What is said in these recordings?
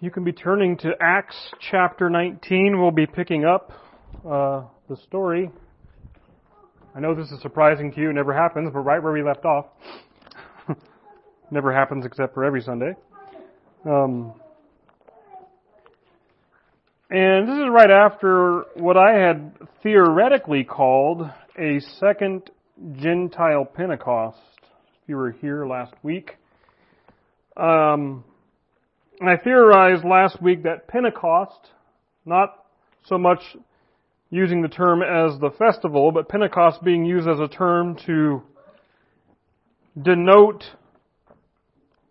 you can be turning to Acts chapter 19. We'll be picking up uh, the story. I know this is surprising to you, it never happens, but right where we left off. never happens except for every Sunday. Um, and this is right after what I had theoretically called a second Gentile Pentecost. If you were here last week. Um, I theorized last week that Pentecost, not so much using the term as the festival, but Pentecost being used as a term to denote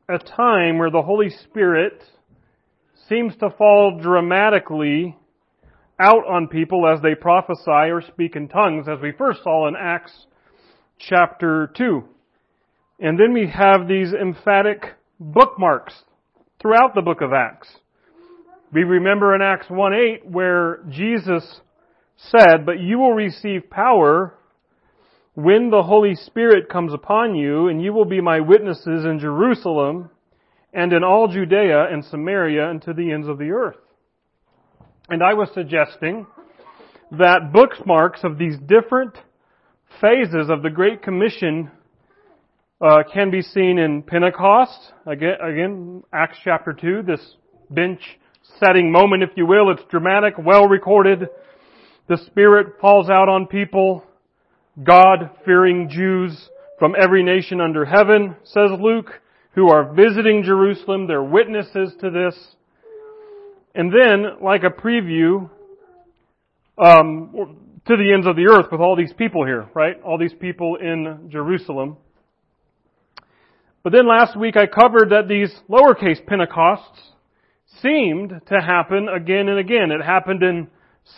a time where the Holy Spirit seems to fall dramatically out on people as they prophesy or speak in tongues, as we first saw in Acts chapter 2. And then we have these emphatic bookmarks throughout the book of Acts. We remember in Acts 1-8 where Jesus said, but you will receive power when the Holy Spirit comes upon you, and you will be my witnesses in Jerusalem and in all Judea and Samaria and to the ends of the earth. And I was suggesting that bookmarks of these different phases of the Great Commission uh, can be seen in Pentecost. Again, again, Acts chapter 2, this bench setting moment, if you will. It's dramatic, well recorded. The Spirit falls out on people. God-fearing Jews from every nation under heaven, says Luke, who are visiting Jerusalem. They're witnesses to this. And then, like a preview, um, to the ends of the earth with all these people here, right? All these people in Jerusalem. But then last week I covered that these lowercase Pentecosts seemed to happen again and again. It happened in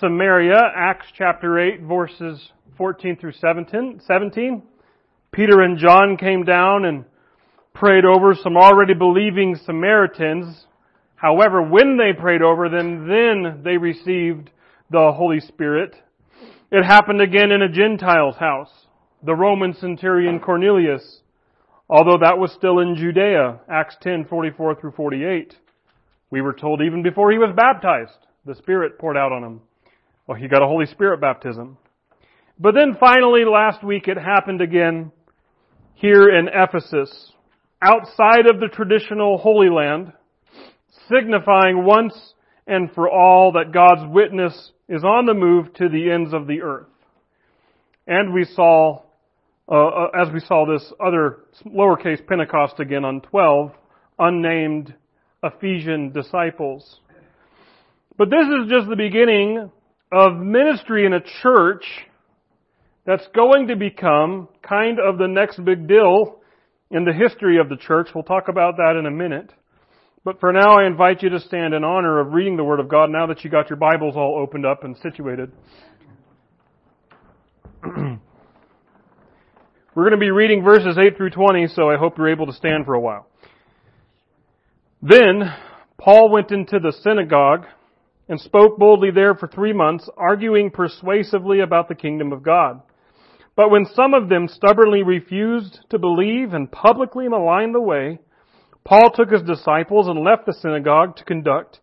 Samaria, Acts chapter 8, verses 14 through 17. Peter and John came down and prayed over some already believing Samaritans. However, when they prayed over them, then they received the Holy Spirit. It happened again in a Gentile's house. The Roman centurion Cornelius although that was still in Judea, Acts 10:44 through 48. We were told even before he was baptized, the Spirit poured out on him. Well, he got a Holy Spirit baptism. But then finally last week it happened again here in Ephesus, outside of the traditional Holy Land, signifying once and for all that God's witness is on the move to the ends of the earth. And we saw uh, uh, as we saw this other lowercase Pentecost again on 12, unnamed Ephesian disciples. But this is just the beginning of ministry in a church that's going to become kind of the next big deal in the history of the church. We'll talk about that in a minute. But for now, I invite you to stand in honor of reading the Word of God now that you got your Bibles all opened up and situated. We're going to be reading verses 8 through 20, so I hope you're able to stand for a while. Then Paul went into the synagogue and spoke boldly there for three months, arguing persuasively about the kingdom of God. But when some of them stubbornly refused to believe and publicly maligned the way, Paul took his disciples and left the synagogue to conduct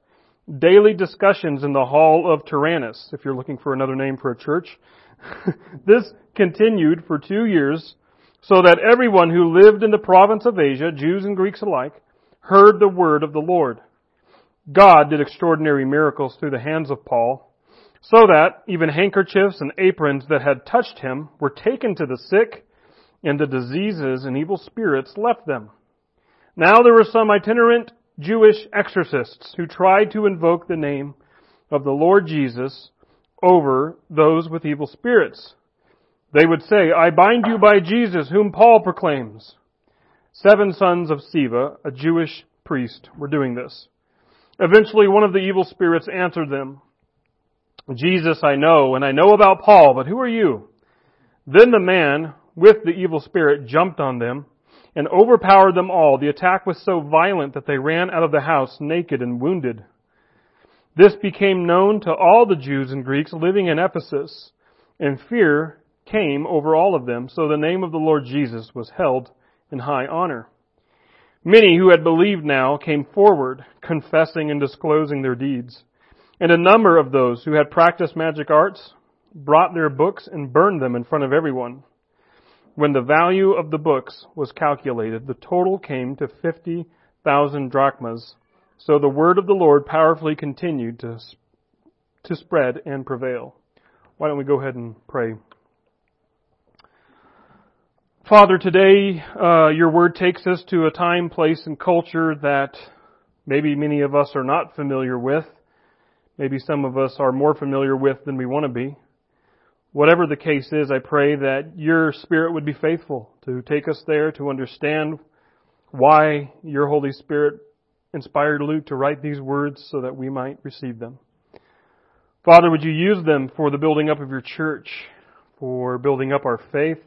daily discussions in the hall of Tyrannus, if you're looking for another name for a church. this continued for two years so that everyone who lived in the province of Asia, Jews and Greeks alike, heard the word of the Lord. God did extraordinary miracles through the hands of Paul, so that even handkerchiefs and aprons that had touched him were taken to the sick, and the diseases and evil spirits left them. Now there were some itinerant Jewish exorcists who tried to invoke the name of the Lord Jesus over those with evil spirits. They would say, I bind you by Jesus, whom Paul proclaims. Seven sons of Sceva, a Jewish priest, were doing this. Eventually, one of the evil spirits answered them, Jesus I know, and I know about Paul, but who are you? Then the man with the evil spirit jumped on them and overpowered them all. The attack was so violent that they ran out of the house naked and wounded. This became known to all the Jews and Greeks living in Ephesus, and fear came over all of them, so the name of the Lord Jesus was held in high honor. Many who had believed now came forward, confessing and disclosing their deeds. And a number of those who had practiced magic arts brought their books and burned them in front of everyone. When the value of the books was calculated, the total came to 50,000 drachmas. So the word of the Lord powerfully continued to, to spread and prevail. Why don't we go ahead and pray? Father, today uh, your word takes us to a time, place, and culture that maybe many of us are not familiar with. Maybe some of us are more familiar with than we want to be. Whatever the case is, I pray that your Spirit would be faithful to take us there to understand why your Holy Spirit inspired Luke to write these words so that we might receive them. Father, would you use them for the building up of your church, for building up our faith,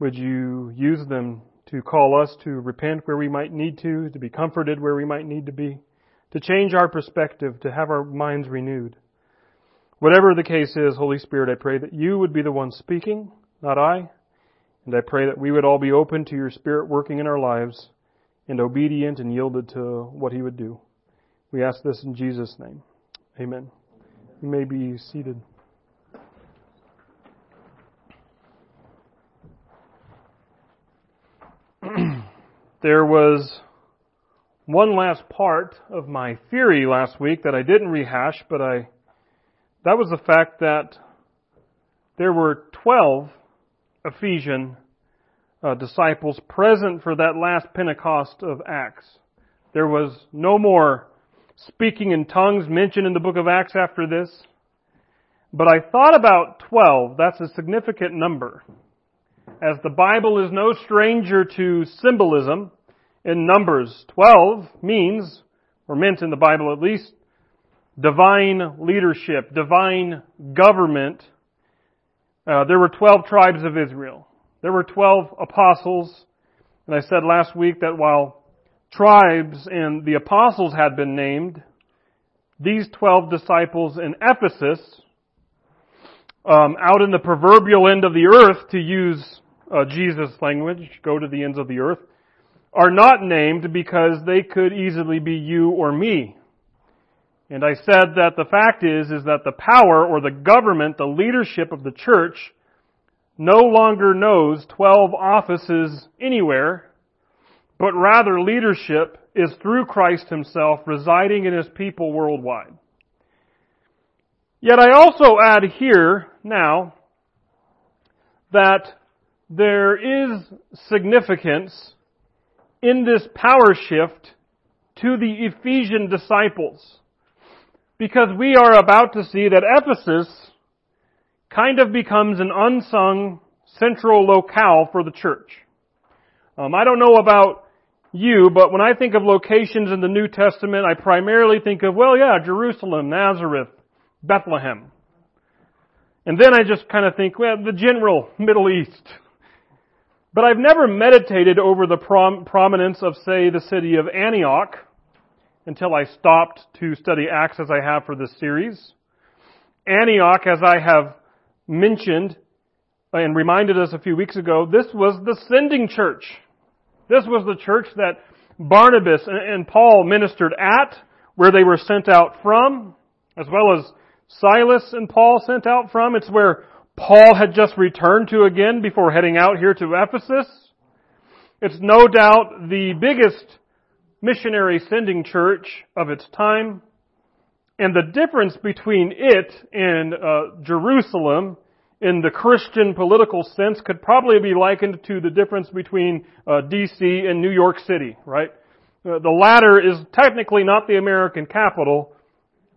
would you use them to call us to repent where we might need to, to be comforted where we might need to be, to change our perspective, to have our minds renewed? Whatever the case is, Holy Spirit, I pray that you would be the one speaking, not I. And I pray that we would all be open to your Spirit working in our lives and obedient and yielded to what He would do. We ask this in Jesus' name. Amen. You may be seated. There was one last part of my theory last week that I didn't rehash, but I that was the fact that there were 12 Ephesian uh, disciples present for that last Pentecost of Acts. There was no more speaking in tongues mentioned in the book of Acts after this. But I thought about 12. That's a significant number as the Bible is no stranger to symbolism, in Numbers 12 means, or meant in the Bible at least, divine leadership, divine government. Uh, there were 12 tribes of Israel. There were 12 apostles. And I said last week that while tribes and the apostles had been named, these 12 disciples in Ephesus, um, out in the proverbial end of the earth, to use uh, Jesus language, go to the ends of the earth, are not named because they could easily be you or me. And I said that the fact is, is that the power or the government, the leadership of the church, no longer knows 12 offices anywhere, but rather leadership is through Christ himself residing in his people worldwide. Yet I also add here now that there is significance in this power shift to the Ephesian disciples. Because we are about to see that Ephesus kind of becomes an unsung central locale for the church. Um, I don't know about you, but when I think of locations in the New Testament, I primarily think of, well, yeah, Jerusalem, Nazareth, Bethlehem. And then I just kind of think, well, the general Middle East. But I've never meditated over the prom- prominence of, say, the city of Antioch until I stopped to study Acts as I have for this series. Antioch, as I have mentioned and reminded us a few weeks ago, this was the sending church. This was the church that Barnabas and Paul ministered at, where they were sent out from, as well as Silas and Paul sent out from. It's where Paul had just returned to again before heading out here to Ephesus. It's no doubt the biggest missionary sending church of its time. And the difference between it and uh, Jerusalem in the Christian political sense could probably be likened to the difference between uh, D.C. and New York City, right? Uh, the latter is technically not the American capital,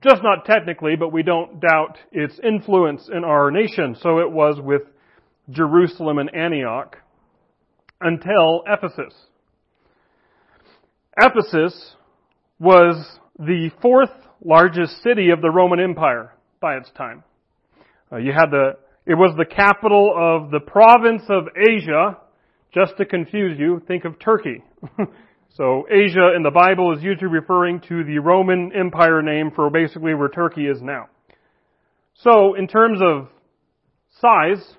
just not technically, but we don't doubt its influence in our nation. So it was with Jerusalem and Antioch until Ephesus. Ephesus was the fourth largest city of the Roman Empire by its time. Uh, you had the, it was the capital of the province of Asia. Just to confuse you, think of Turkey. So Asia in the Bible is usually referring to the Roman Empire name for basically where Turkey is now. So in terms of size,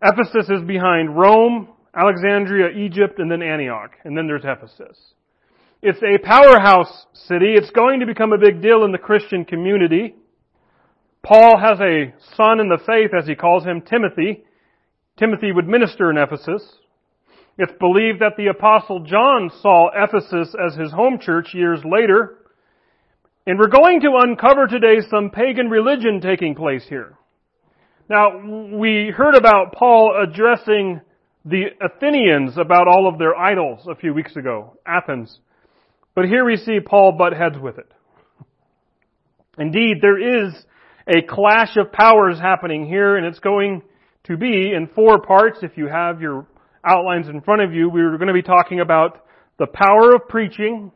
Ephesus is behind Rome, Alexandria, Egypt, and then Antioch, and then there's Ephesus. It's a powerhouse city. It's going to become a big deal in the Christian community. Paul has a son in the faith, as he calls him, Timothy. Timothy would minister in Ephesus. It's believed that the apostle John saw Ephesus as his home church years later. And we're going to uncover today some pagan religion taking place here. Now, we heard about Paul addressing the Athenians about all of their idols a few weeks ago, Athens. But here we see Paul butt heads with it. Indeed, there is a clash of powers happening here, and it's going to be in four parts. If you have your outlines in front of you, we're going to be talking about the power of preaching,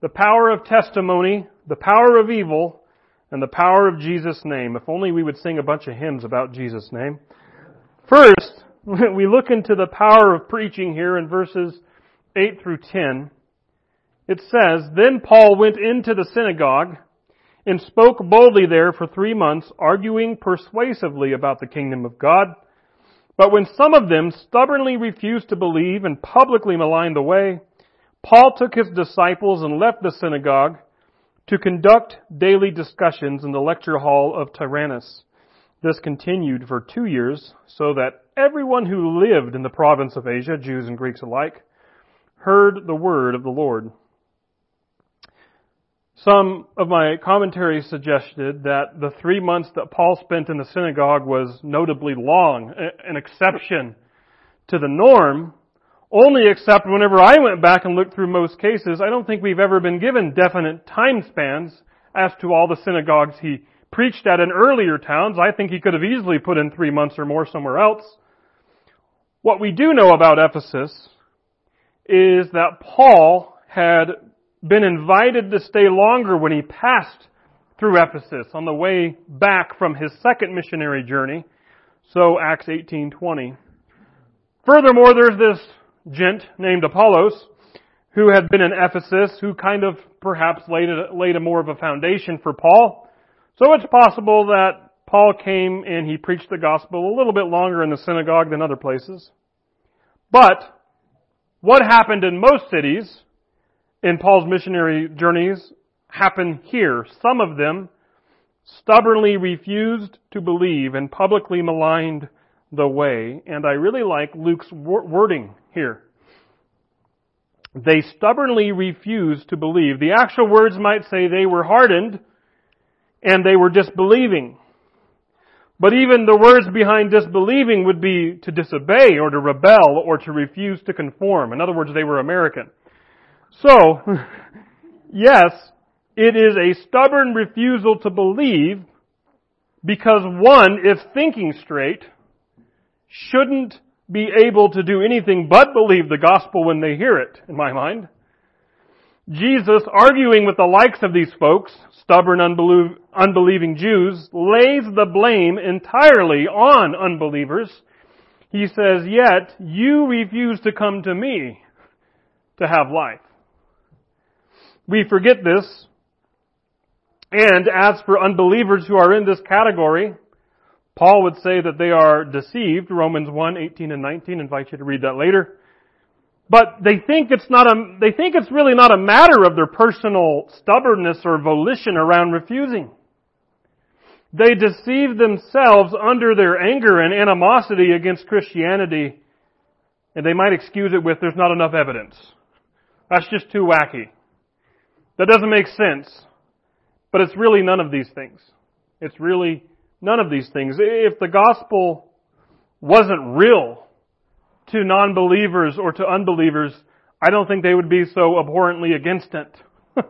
the power of testimony, the power of evil, and the power of Jesus' name. If only we would sing a bunch of hymns about Jesus' name. First, we look into the power of preaching here in verses 8 through 10. It says, Then Paul went into the synagogue and spoke boldly there for three months, arguing persuasively about the kingdom of God. But when some of them stubbornly refused to believe and publicly maligned the way, Paul took his disciples and left the synagogue to conduct daily discussions in the lecture hall of Tyrannus. This continued for two years, so that everyone who lived in the province of Asia, Jews and Greeks alike, heard the word of the Lord. Some of my commentaries suggested that the three months that Paul spent in the synagogue was notably long, an exception to the norm, only except whenever I went back and looked through most cases, I don't think we've ever been given definite time spans as to all the synagogues he preached at in earlier towns. I think he could have easily put in three months or more somewhere else. What we do know about Ephesus is that Paul had been invited to stay longer when he passed through Ephesus on the way back from his second missionary journey. So Acts 18:20. Furthermore, there's this gent named Apollos who had been in Ephesus who kind of perhaps laid a, laid a more of a foundation for Paul. So it's possible that Paul came and he preached the gospel a little bit longer in the synagogue than other places. But what happened in most cities in Paul's missionary journeys happen here. Some of them stubbornly refused to believe and publicly maligned the way. And I really like Luke's wording here. They stubbornly refused to believe. The actual words might say they were hardened and they were disbelieving. But even the words behind disbelieving would be to disobey or to rebel or to refuse to conform. In other words, they were American. So, yes, it is a stubborn refusal to believe because one, if thinking straight, shouldn't be able to do anything but believe the gospel when they hear it, in my mind. Jesus, arguing with the likes of these folks, stubborn unbelieving Jews, lays the blame entirely on unbelievers. He says, yet you refuse to come to me to have life. We forget this. And as for unbelievers who are in this category, Paul would say that they are deceived. Romans 1, 18 and 19. I invite you to read that later. But they think it's not a, they think it's really not a matter of their personal stubbornness or volition around refusing. They deceive themselves under their anger and animosity against Christianity, and they might excuse it with there's not enough evidence. That's just too wacky. That doesn't make sense. But it's really none of these things. It's really none of these things. If the gospel wasn't real to non-believers or to unbelievers, I don't think they would be so abhorrently against it.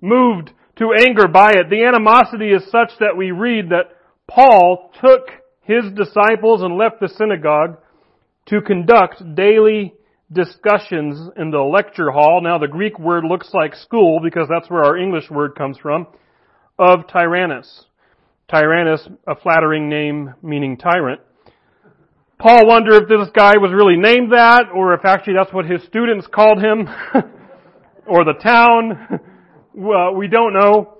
Moved to anger by it. The animosity is such that we read that Paul took his disciples and left the synagogue to conduct daily discussions in the lecture hall. Now the Greek word looks like school because that's where our English word comes from, of Tyrannus. Tyrannus, a flattering name meaning tyrant. Paul wondered if this guy was really named that, or if actually that's what his students called him, or the town. well, we don't know.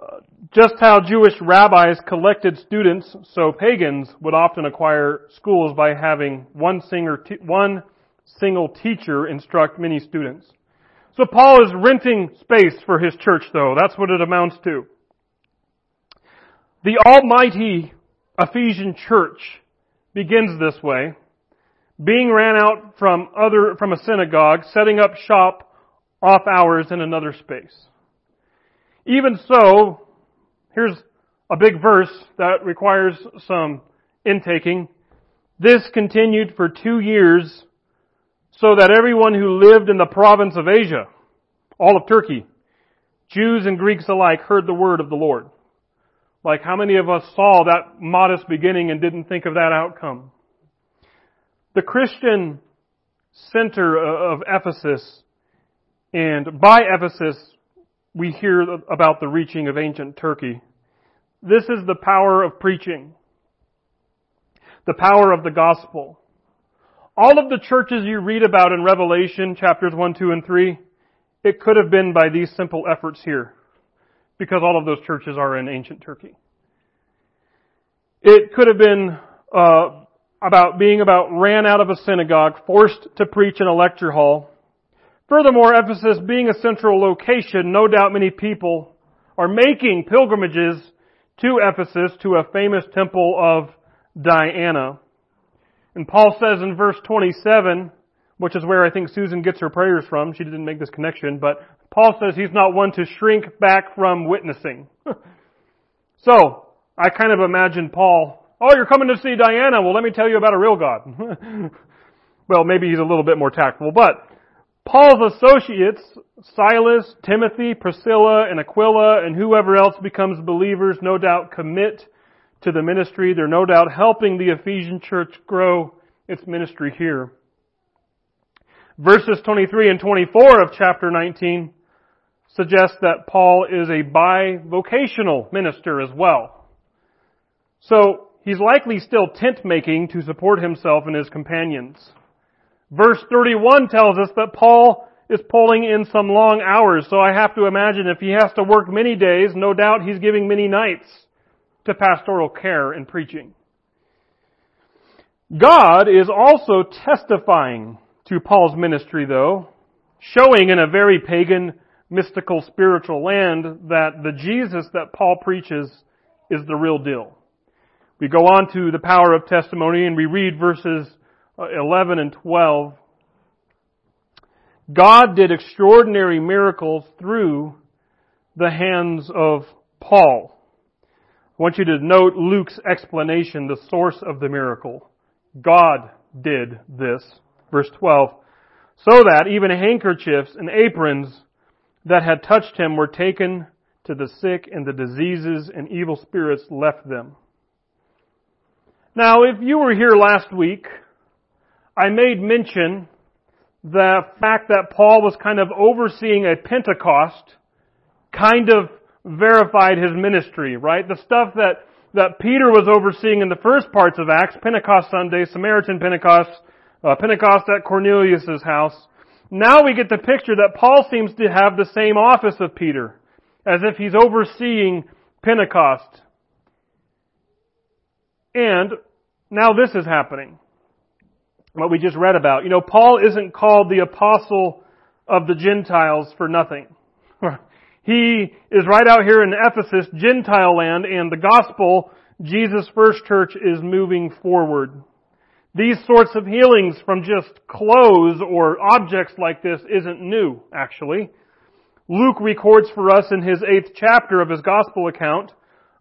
Uh, just how Jewish rabbis collected students, so pagans would often acquire schools by having one, singer, one single teacher instruct many students. So Paul is renting space for his church though. That's what it amounts to. The almighty Ephesian church begins this way, being ran out from other, from a synagogue, setting up shop off hours in another space. Even so, here's a big verse that requires some intaking. This continued for two years so that everyone who lived in the province of Asia, all of Turkey, Jews and Greeks alike heard the word of the Lord. Like how many of us saw that modest beginning and didn't think of that outcome? The Christian center of Ephesus, and by Ephesus, we hear about the reaching of ancient Turkey. This is the power of preaching. The power of the gospel. All of the churches you read about in Revelation chapters 1, 2, and 3, it could have been by these simple efforts here. Because all of those churches are in ancient Turkey. It could have been uh, about being about ran out of a synagogue, forced to preach in a lecture hall, Furthermore, Ephesus being a central location, no doubt many people are making pilgrimages to Ephesus to a famous temple of Diana. And Paul says in verse 27, which is where I think Susan gets her prayers from. She didn't make this connection, but Paul says he's not one to shrink back from witnessing. so, I kind of imagine Paul, oh, you're coming to see Diana. Well, let me tell you about a real God. well, maybe he's a little bit more tactful, but Paul's associates, Silas, Timothy, Priscilla, and Aquila, and whoever else becomes believers, no doubt commit to the ministry. They're no doubt helping the Ephesian church grow its ministry here. Verses 23 and 24 of chapter 19 suggest that Paul is a bivocational minister as well. So, he's likely still tent making to support himself and his companions. Verse 31 tells us that Paul is pulling in some long hours, so I have to imagine if he has to work many days, no doubt he's giving many nights to pastoral care and preaching. God is also testifying to Paul's ministry though, showing in a very pagan, mystical, spiritual land that the Jesus that Paul preaches is the real deal. We go on to the power of testimony and we read verses uh, 11 and 12, God did extraordinary miracles through the hands of Paul. I want you to note Luke's explanation, the source of the miracle. God did this. Verse 12. So that even handkerchiefs and aprons that had touched him were taken to the sick and the diseases and evil spirits left them. Now, if you were here last week, I made mention the fact that Paul was kind of overseeing a Pentecost kind of verified his ministry, right? The stuff that, that Peter was overseeing in the first parts of Acts, Pentecost Sunday, Samaritan Pentecost, uh, Pentecost at Cornelius' house. Now we get the picture that Paul seems to have the same office of Peter, as if he's overseeing Pentecost. And now this is happening what we just read about. You know, Paul isn't called the apostle of the Gentiles for nothing. he is right out here in Ephesus, Gentile land, and the gospel, Jesus' first church, is moving forward. These sorts of healings from just clothes or objects like this isn't new, actually. Luke records for us in his eighth chapter of his gospel account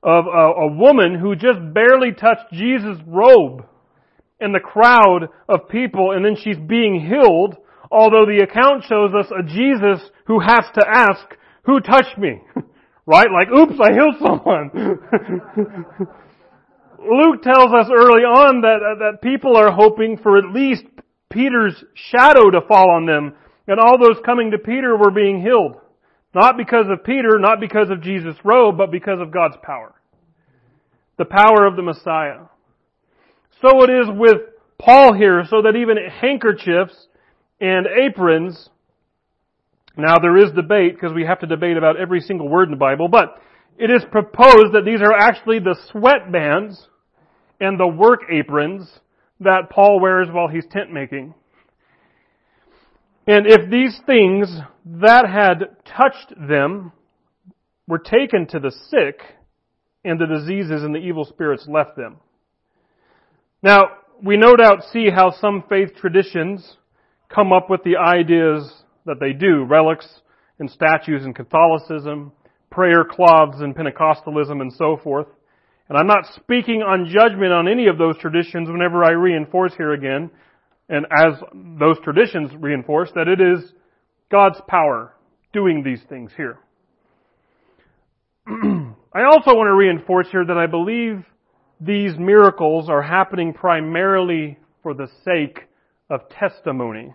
of a, a woman who just barely touched Jesus' robe in the crowd of people and then she's being healed, although the account shows us a Jesus who has to ask, who touched me? right? Like, oops, I healed someone. Luke tells us early on that, uh, that people are hoping for at least Peter's shadow to fall on them. And all those coming to Peter were being healed. Not because of Peter, not because of Jesus' robe, but because of God's power. The power of the Messiah. So it is with Paul here, so that even handkerchiefs and aprons, now there is debate, because we have to debate about every single word in the Bible, but it is proposed that these are actually the sweatbands and the work aprons that Paul wears while he's tent making. And if these things that had touched them were taken to the sick, and the diseases and the evil spirits left them. Now, we no doubt see how some faith traditions come up with the ideas that they do, relics and statues in Catholicism, prayer cloths in Pentecostalism and so forth. And I'm not speaking on judgment on any of those traditions whenever I reinforce here again, and as those traditions reinforce, that it is God's power doing these things here. I also want to reinforce here that I believe these miracles are happening primarily for the sake of testimony.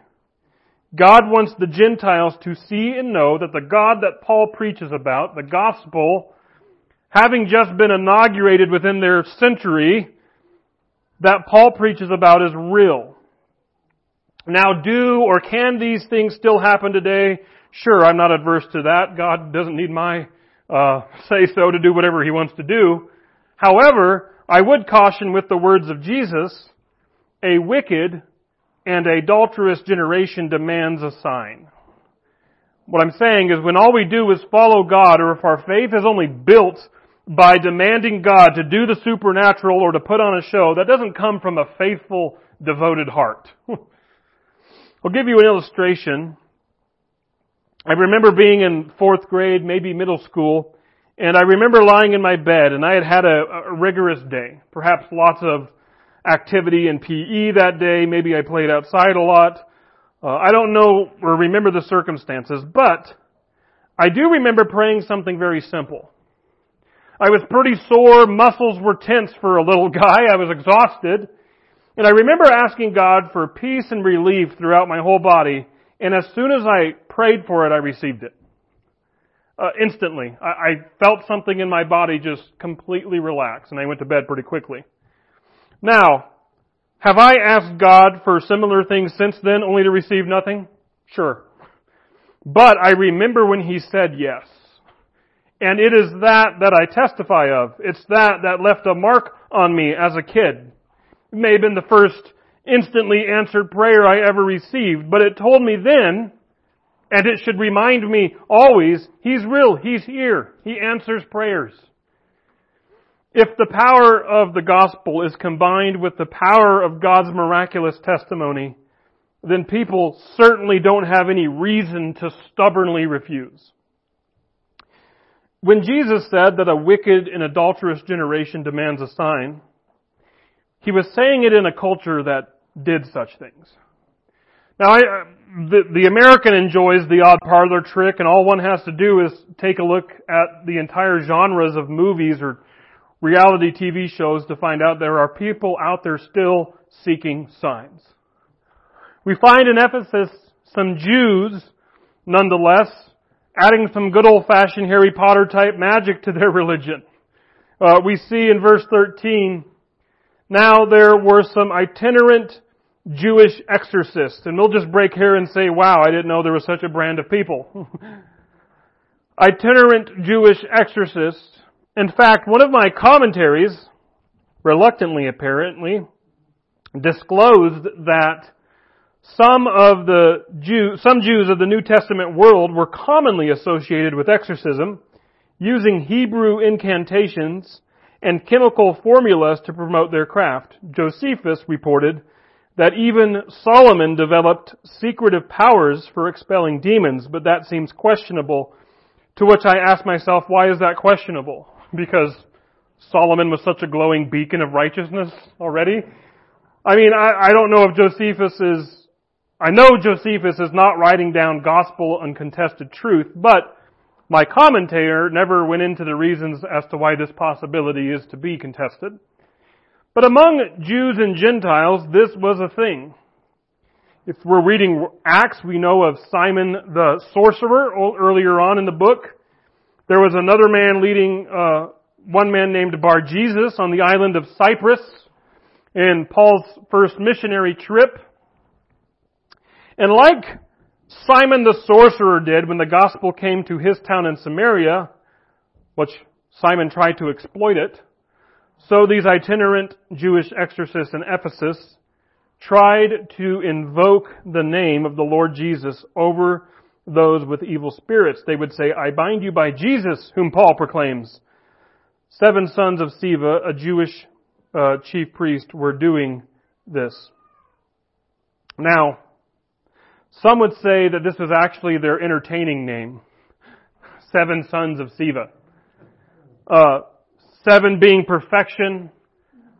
God wants the Gentiles to see and know that the God that Paul preaches about, the gospel, having just been inaugurated within their century, that Paul preaches about is real. Now do or can these things still happen today? Sure, I'm not adverse to that. God doesn't need my uh, say so to do whatever he wants to do. However, I would caution with the words of Jesus, a wicked and adulterous generation demands a sign. What I'm saying is when all we do is follow God, or if our faith is only built by demanding God to do the supernatural or to put on a show, that doesn't come from a faithful, devoted heart. I'll give you an illustration. I remember being in fourth grade, maybe middle school, and I remember lying in my bed and I had had a, a rigorous day. Perhaps lots of activity in PE that day. Maybe I played outside a lot. Uh, I don't know or remember the circumstances, but I do remember praying something very simple. I was pretty sore, muscles were tense for a little guy, I was exhausted, and I remember asking God for peace and relief throughout my whole body, and as soon as I prayed for it, I received it. Uh, instantly. I, I felt something in my body just completely relax, and I went to bed pretty quickly. Now, have I asked God for similar things since then only to receive nothing? Sure. But I remember when He said yes. And it is that that I testify of. It's that that left a mark on me as a kid. It may have been the first instantly answered prayer I ever received, but it told me then, and it should remind me always, He's real, He's here, He answers prayers. If the power of the gospel is combined with the power of God's miraculous testimony, then people certainly don't have any reason to stubbornly refuse. When Jesus said that a wicked and adulterous generation demands a sign, he was saying it in a culture that did such things. Now, I, the, the American enjoys the odd parlor trick, and all one has to do is take a look at the entire genres of movies or reality TV shows to find out there are people out there still seeking signs. We find in Ephesus some Jews, nonetheless, adding some good old fashioned Harry Potter type magic to their religion. Uh, we see in verse 13, now there were some itinerant Jewish exorcists, and we'll just break here and say, wow, I didn't know there was such a brand of people. itinerant Jewish exorcists. In fact, one of my commentaries, reluctantly apparently, disclosed that some of the Jews, some Jews of the New Testament world were commonly associated with exorcism, using Hebrew incantations and chemical formulas to promote their craft. Josephus reported that even Solomon developed secretive powers for expelling demons, but that seems questionable. To which I ask myself, why is that questionable? Because Solomon was such a glowing beacon of righteousness already? I mean, I, I don't know if Josephus is, I know Josephus is not writing down gospel uncontested truth, but my commentator never went into the reasons as to why this possibility is to be contested. But among Jews and Gentiles, this was a thing. If we're reading Acts, we know of Simon the sorcerer earlier on in the book. There was another man leading, uh, one man named Bar Jesus on the island of Cyprus in Paul's first missionary trip. And like Simon the sorcerer did when the gospel came to his town in Samaria, which Simon tried to exploit it. So these itinerant Jewish exorcists in Ephesus tried to invoke the name of the Lord Jesus over those with evil spirits. They would say, I bind you by Jesus, whom Paul proclaims. Seven sons of Sceva, a Jewish uh, chief priest, were doing this. Now, some would say that this was actually their entertaining name. Seven sons of Sceva. Uh, seven being perfection.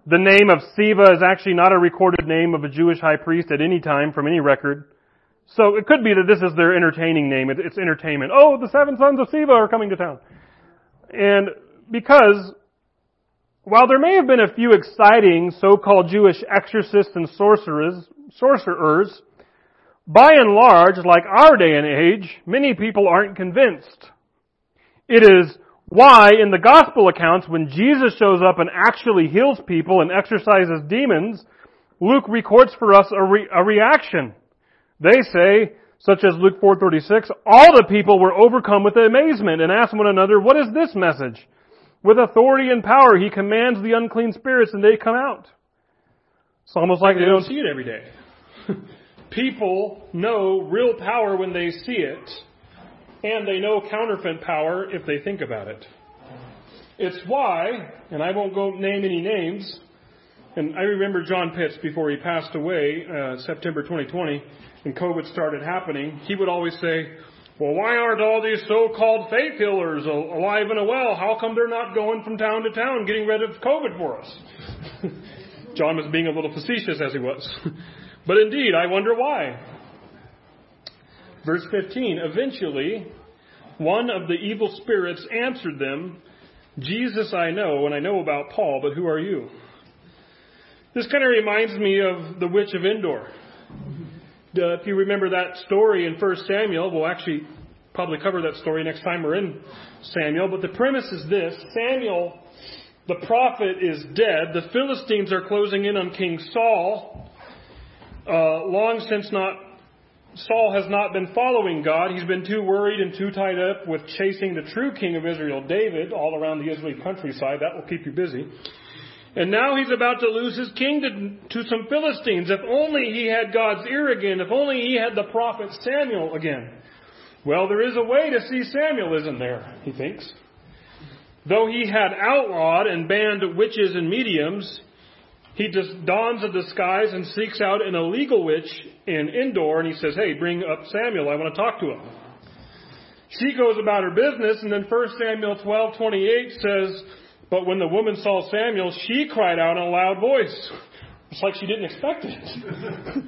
The name of Sceva is actually not a recorded name of a Jewish high priest at any time from any record. So it could be that this is their entertaining name. It's entertainment. Oh, the seven sons of Sceva are coming to town. And because while there may have been a few exciting so-called Jewish exorcists and sorcerers, sorcerers, by and large, like our day and age, many people aren't convinced. It is why in the gospel accounts, when Jesus shows up and actually heals people and exorcises demons, Luke records for us a, re- a reaction. They say, such as Luke 4:36, all the people were overcome with amazement and asked one another, "What is this message?" With authority and power, he commands the unclean spirits and they come out. It's almost like they don't see it every day. people know real power when they see it, and they know counterfeit power if they think about it. It's why, and I won't go name any names, and I remember John Pitts before he passed away, uh, September 2020, and COVID started happening. He would always say, well, why aren't all these so-called faith healers alive and well? How come they're not going from town to town getting rid of COVID for us? John was being a little facetious as he was. but indeed, I wonder why. Verse 15, eventually, one of the evil spirits answered them, Jesus I know, and I know about Paul, but who are you? This kind of reminds me of the witch of Endor. Uh, if you remember that story in 1 Samuel, we'll actually probably cover that story next time we're in Samuel, but the premise is this Samuel, the prophet, is dead. The Philistines are closing in on King Saul. Uh, long since not Saul has not been following God. He's been too worried and too tied up with chasing the true king of Israel, David, all around the Israeli countryside. That will keep you busy. And now he's about to lose his kingdom to some Philistines. If only he had God's ear again. If only he had the prophet Samuel again. Well, there is a way to see Samuel, isn't there? He thinks. Though he had outlawed and banned witches and mediums, he just dons a disguise and seeks out an illegal witch in Endor and he says, Hey, bring up Samuel. I want to talk to him. She goes about her business and then 1 Samuel 12:28 says, but when the woman saw Samuel, she cried out in a loud voice. It's like she didn't expect it.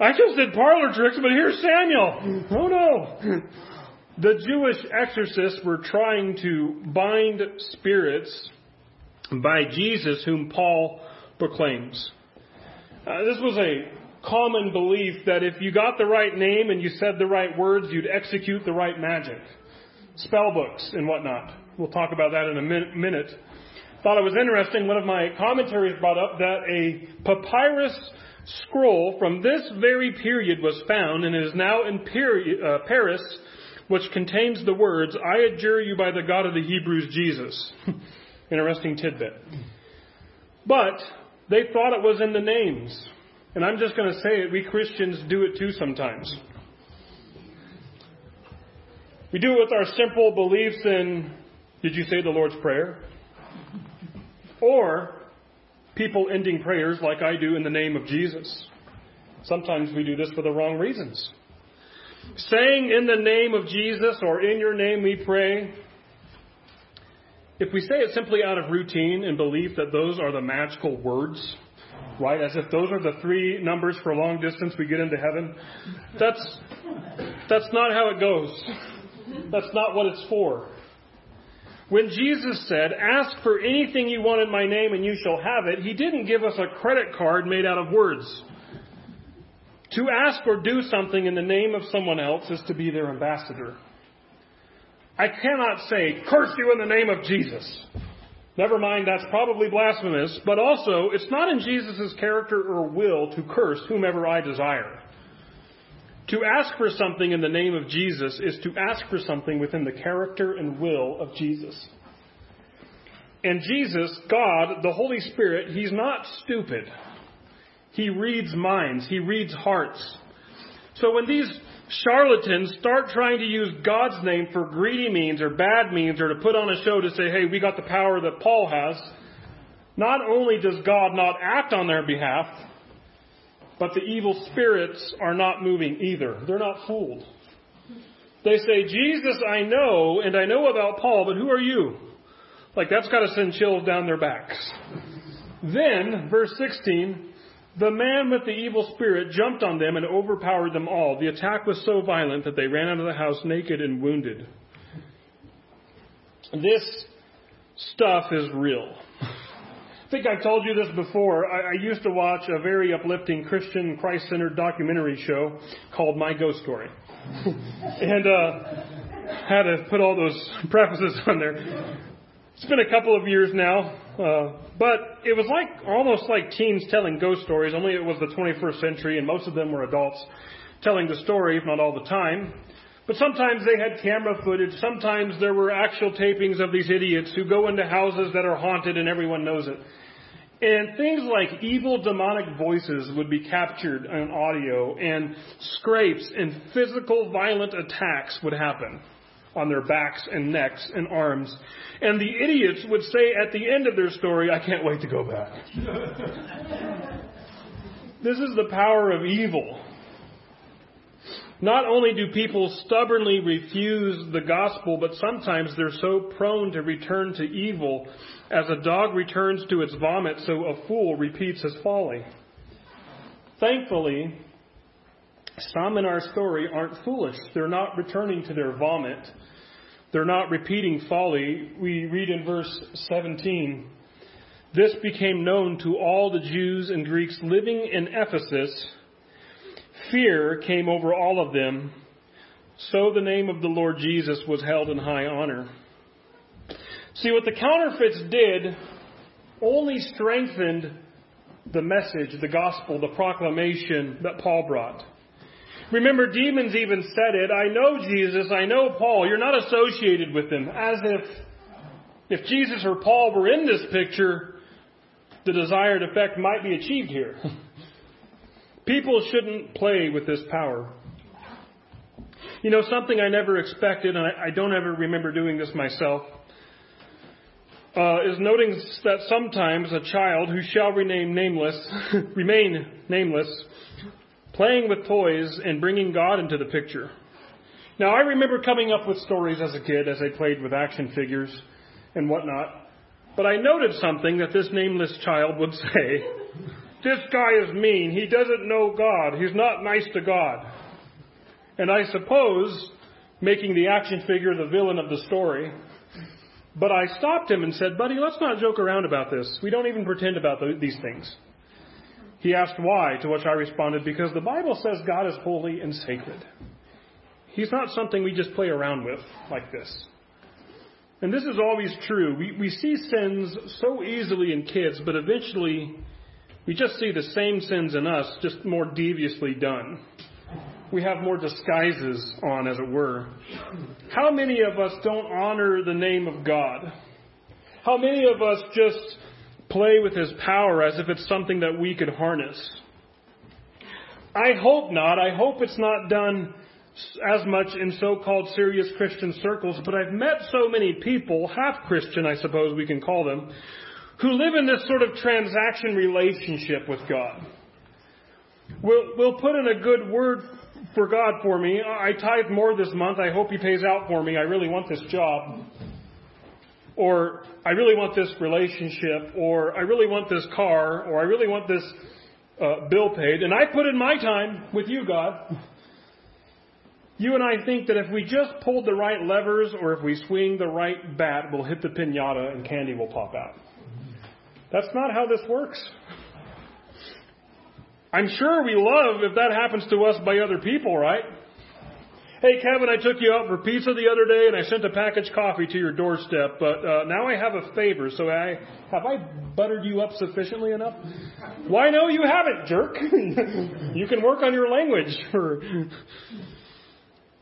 I just did parlor tricks, but here's Samuel. Oh no. The Jewish exorcists were trying to bind spirits by Jesus, whom Paul proclaims. Uh, this was a common belief that if you got the right name and you said the right words, you'd execute the right magic. Spell books and whatnot. We'll talk about that in a minute thought it was interesting. One of my commentaries brought up that a papyrus scroll from this very period was found and is now in uh, Paris, which contains the words, I adjure you by the God of the Hebrews, Jesus. Interesting tidbit. But they thought it was in the names. And I'm just going to say it, we Christians do it too sometimes. We do it with our simple beliefs in, did you say the Lord's Prayer? Or people ending prayers like I do in the name of Jesus. Sometimes we do this for the wrong reasons. Saying in the name of Jesus or in your name we pray, if we say it simply out of routine and belief that those are the magical words, right, as if those are the three numbers for long distance we get into heaven, that's, that's not how it goes. That's not what it's for. When Jesus said, Ask for anything you want in my name and you shall have it, he didn't give us a credit card made out of words. To ask or do something in the name of someone else is to be their ambassador. I cannot say, Curse you in the name of Jesus. Never mind, that's probably blasphemous, but also, it's not in Jesus' character or will to curse whomever I desire. To ask for something in the name of Jesus is to ask for something within the character and will of Jesus. And Jesus, God, the Holy Spirit, He's not stupid. He reads minds. He reads hearts. So when these charlatans start trying to use God's name for greedy means or bad means or to put on a show to say, hey, we got the power that Paul has, not only does God not act on their behalf, but the evil spirits are not moving either. They're not fooled. They say, Jesus, I know, and I know about Paul, but who are you? Like, that's got to send chills down their backs. Then, verse 16, the man with the evil spirit jumped on them and overpowered them all. The attack was so violent that they ran out of the house naked and wounded. This stuff is real. I think I've told you this before. I, I used to watch a very uplifting Christian, Christ centered documentary show called My Ghost Story. and uh, had to put all those prefaces on there. It's been a couple of years now, uh, but it was like almost like teens telling ghost stories, only it was the 21st century, and most of them were adults telling the story, if not all the time. But sometimes they had camera footage. Sometimes there were actual tapings of these idiots who go into houses that are haunted and everyone knows it. And things like evil demonic voices would be captured on audio and scrapes and physical violent attacks would happen on their backs and necks and arms. And the idiots would say at the end of their story, I can't wait to go back. this is the power of evil. Not only do people stubbornly refuse the gospel, but sometimes they're so prone to return to evil as a dog returns to its vomit, so a fool repeats his folly. Thankfully, some in our story aren't foolish. They're not returning to their vomit. They're not repeating folly. We read in verse 17 This became known to all the Jews and Greeks living in Ephesus Fear came over all of them. So the name of the Lord Jesus was held in high honor. See, what the counterfeits did only strengthened the message, the gospel, the proclamation that Paul brought. Remember, demons even said it I know Jesus, I know Paul. You're not associated with them. As if, if Jesus or Paul were in this picture, the desired effect might be achieved here. People shouldn't play with this power. You know, something I never expected, and I, don't ever remember doing this myself, uh, is noting that sometimes a child who shall remain nameless, remain nameless, playing with toys and bringing God into the picture. Now, I remember coming up with stories as a kid as I played with action figures and whatnot, but I noted something that this nameless child would say this guy is mean. He doesn't know God. He's not nice to God. And I suppose, making the action figure the villain of the story, but I stopped him and said, Buddy, let's not joke around about this. We don't even pretend about these things. He asked why, to which I responded, Because the Bible says God is holy and sacred. He's not something we just play around with like this. And this is always true. We, we see sins so easily in kids, but eventually we just see the same sins in us, just more deviously done. We have more disguises on, as it were. How many of us don't honor the name of God? How many of us just play with His power as if it's something that we could harness? I hope not. I hope it's not done as much in so-called serious Christian circles, but I've met so many people, half Christian, I suppose we can call them, who live in this sort of transaction relationship with God. We'll, we'll put in a good word for God for me. I tithe more this month. I hope He pays out for me. I really want this job. Or I really want this relationship. Or I really want this car. Or I really want this uh, bill paid. And I put in my time with you, God. You and I think that if we just pulled the right levers or if we swing the right bat, we'll hit the pinata and candy will pop out. That's not how this works. I'm sure we love if that happens to us by other people, right? Hey, Kevin, I took you out for pizza the other day and I sent a packaged coffee to your doorstep, but uh, now I have a favor. So I have I buttered you up sufficiently enough? Why no, you haven't, jerk. you can work on your language.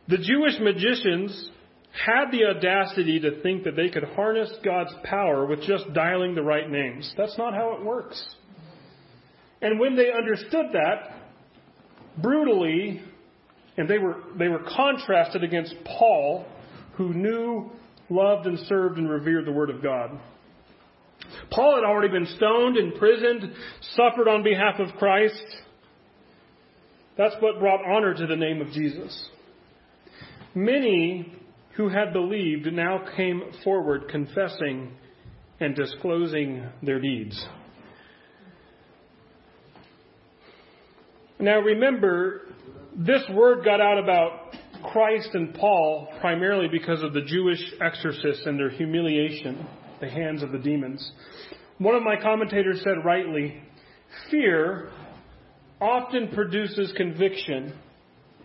the Jewish magicians had the audacity to think that they could harness God's power with just dialing the right names. That's not how it works. And when they understood that, brutally, and they were, they were contrasted against Paul, who knew, loved, and served and revered the Word of God. Paul had already been stoned, imprisoned, suffered on behalf of Christ. That's what brought honor to the name of Jesus. Many who had believed now came forward confessing and disclosing their deeds. Now remember, this word got out about Christ and Paul primarily because of the Jewish exorcists and their humiliation, the hands of the demons. One of my commentators said rightly, fear often produces conviction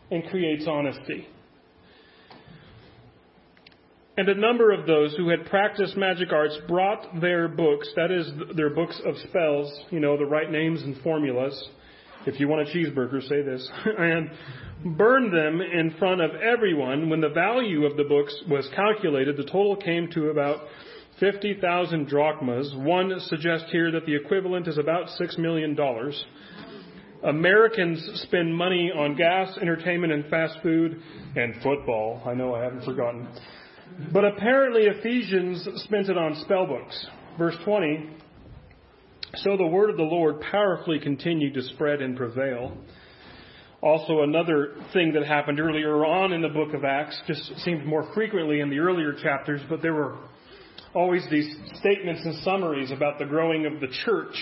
and creates honesty. And a number of those who had practiced magic arts brought their books, that is, their books of spells, you know, the right names and formulas. If you want a cheeseburger, say this. and burned them in front of everyone. When the value of the books was calculated, the total came to about 50,000 drachmas. One suggests here that the equivalent is about $6 million. Americans spend money on gas, entertainment, and fast food, and football. I know I haven't forgotten. But apparently Ephesians spent it on spell books. Verse 20 So the word of the Lord powerfully continued to spread and prevail. Also, another thing that happened earlier on in the book of Acts just seemed more frequently in the earlier chapters, but there were always these statements and summaries about the growing of the church.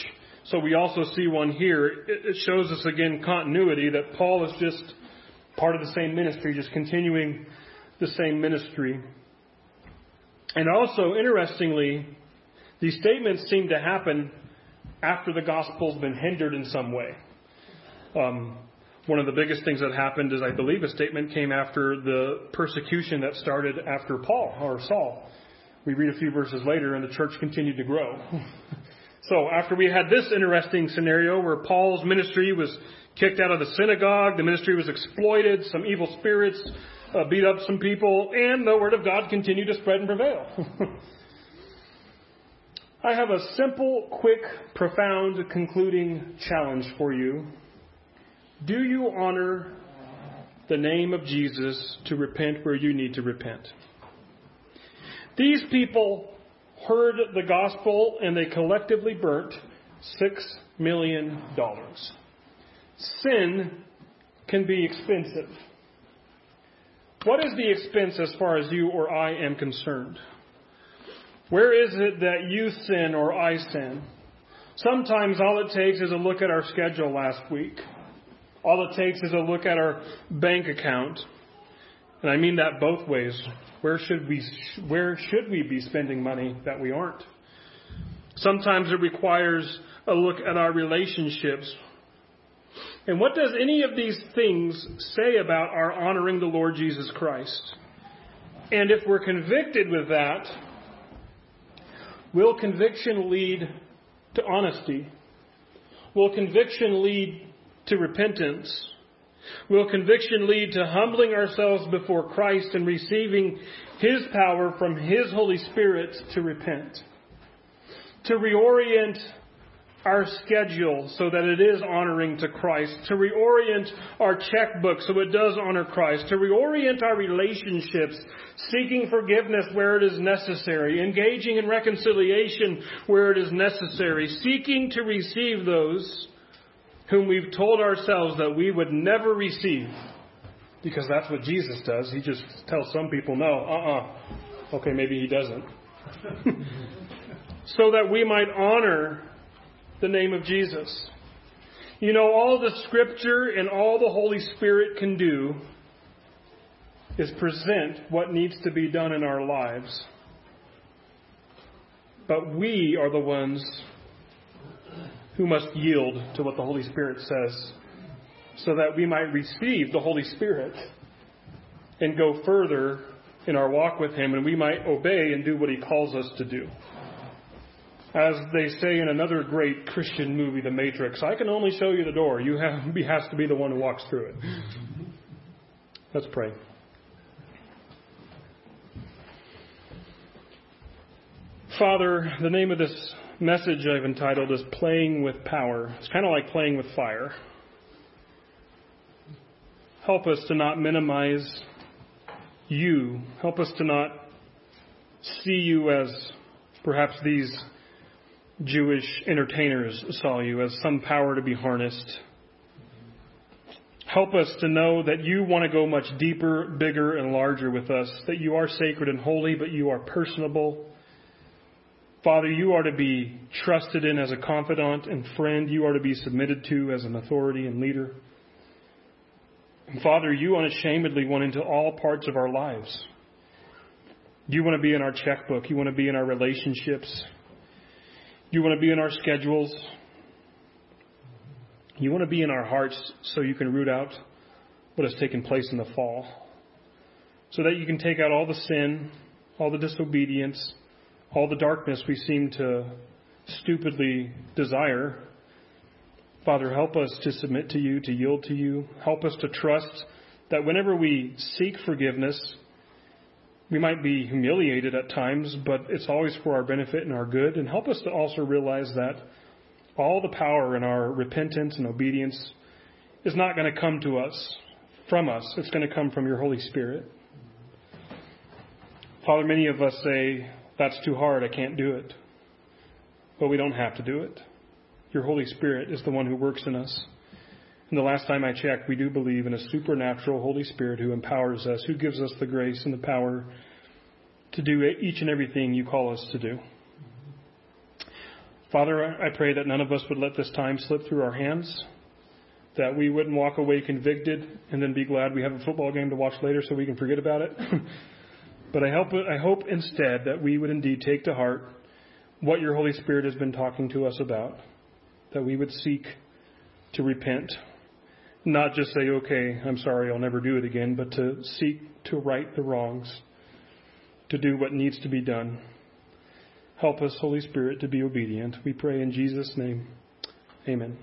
So we also see one here. It shows us again continuity that Paul is just part of the same ministry, just continuing the same ministry. And also, interestingly, these statements seem to happen after the gospel's been hindered in some way. Um, one of the biggest things that happened is, I believe, a statement came after the persecution that started after Paul or Saul. We read a few verses later, and the church continued to grow. so, after we had this interesting scenario where Paul's ministry was kicked out of the synagogue, the ministry was exploited, some evil spirits uh, beat up some people, and the Word of God continued to spread and prevail. I have a simple, quick, profound, concluding challenge for you. Do you honor the name of Jesus to repent where you need to repent? These people heard the gospel and they collectively burnt six million dollars. Sin can be expensive. What is the expense as far as you or I am concerned? Where is it that you sin or I sin? Sometimes all it takes is a look at our schedule last week. All it takes is a look at our bank account. And I mean that both ways. Where should we, where should we be spending money that we aren't? Sometimes it requires a look at our relationships. And what does any of these things say about our honoring the Lord Jesus Christ? And if we're convicted with that, will conviction lead to honesty? Will conviction lead to repentance? Will conviction lead to humbling ourselves before Christ and receiving His power from His Holy Spirit to repent? To reorient our schedule so that it is honoring to Christ, to reorient our checkbook so it does honor Christ, to reorient our relationships, seeking forgiveness where it is necessary, engaging in reconciliation where it is necessary, seeking to receive those whom we've told ourselves that we would never receive. Because that's what Jesus does. He just tells some people, no, uh uh-uh. uh Okay, maybe he doesn't. so that we might honor the name of Jesus. You know, all the Scripture and all the Holy Spirit can do is present what needs to be done in our lives. But we are the ones who must yield to what the Holy Spirit says so that we might receive the Holy Spirit and go further in our walk with Him and we might obey and do what He calls us to do. As they say in another great Christian movie, The Matrix, I can only show you the door. You have, has to be the one who walks through it. Let's pray. Father, the name of this message I've entitled is Playing with Power. It's kind of like playing with fire. Help us to not minimize you. Help us to not see you as perhaps these Jewish entertainers saw you, as some power to be harnessed. Help us to know that you want to go much deeper, bigger, and larger with us, that you are sacred and holy, but you are personable Father, you are to be trusted in as a confidant and friend. You are to be submitted to as an authority and leader. And Father, you unashamedly want into all parts of our lives. You want to be in our checkbook. You want to be in our relationships. You want to be in our schedules. You want to be in our hearts so you can root out what has taken place in the fall. So that you can take out all the sin, all the disobedience, all the darkness we seem to stupidly desire. Father, help us to submit to you, to yield to you. Help us to trust that whenever we seek forgiveness, we might be humiliated at times, but it's always for our benefit and our good. And help us to also realize that all the power in our repentance and obedience is not going to come to us from us. It's going to come from your Holy Spirit. Father, many of us say, that's too hard. I can't do it. But we don't have to do it. Your Holy Spirit is the one who works in us. And the last time I checked, we do believe in a supernatural Holy Spirit who empowers us, who gives us the grace and the power to do each and everything you call us to do. Father, I pray that none of us would let this time slip through our hands, that we wouldn't walk away convicted and then be glad we have a football game to watch later so we can forget about it. But I hope, I hope instead that we would indeed take to heart what your Holy Spirit has been talking to us about, that we would seek to repent, not just say, okay, I'm sorry, I'll never do it again, but to seek to right the wrongs, to do what needs to be done. Help us, Holy Spirit, to be obedient. We pray in Jesus' name. Amen.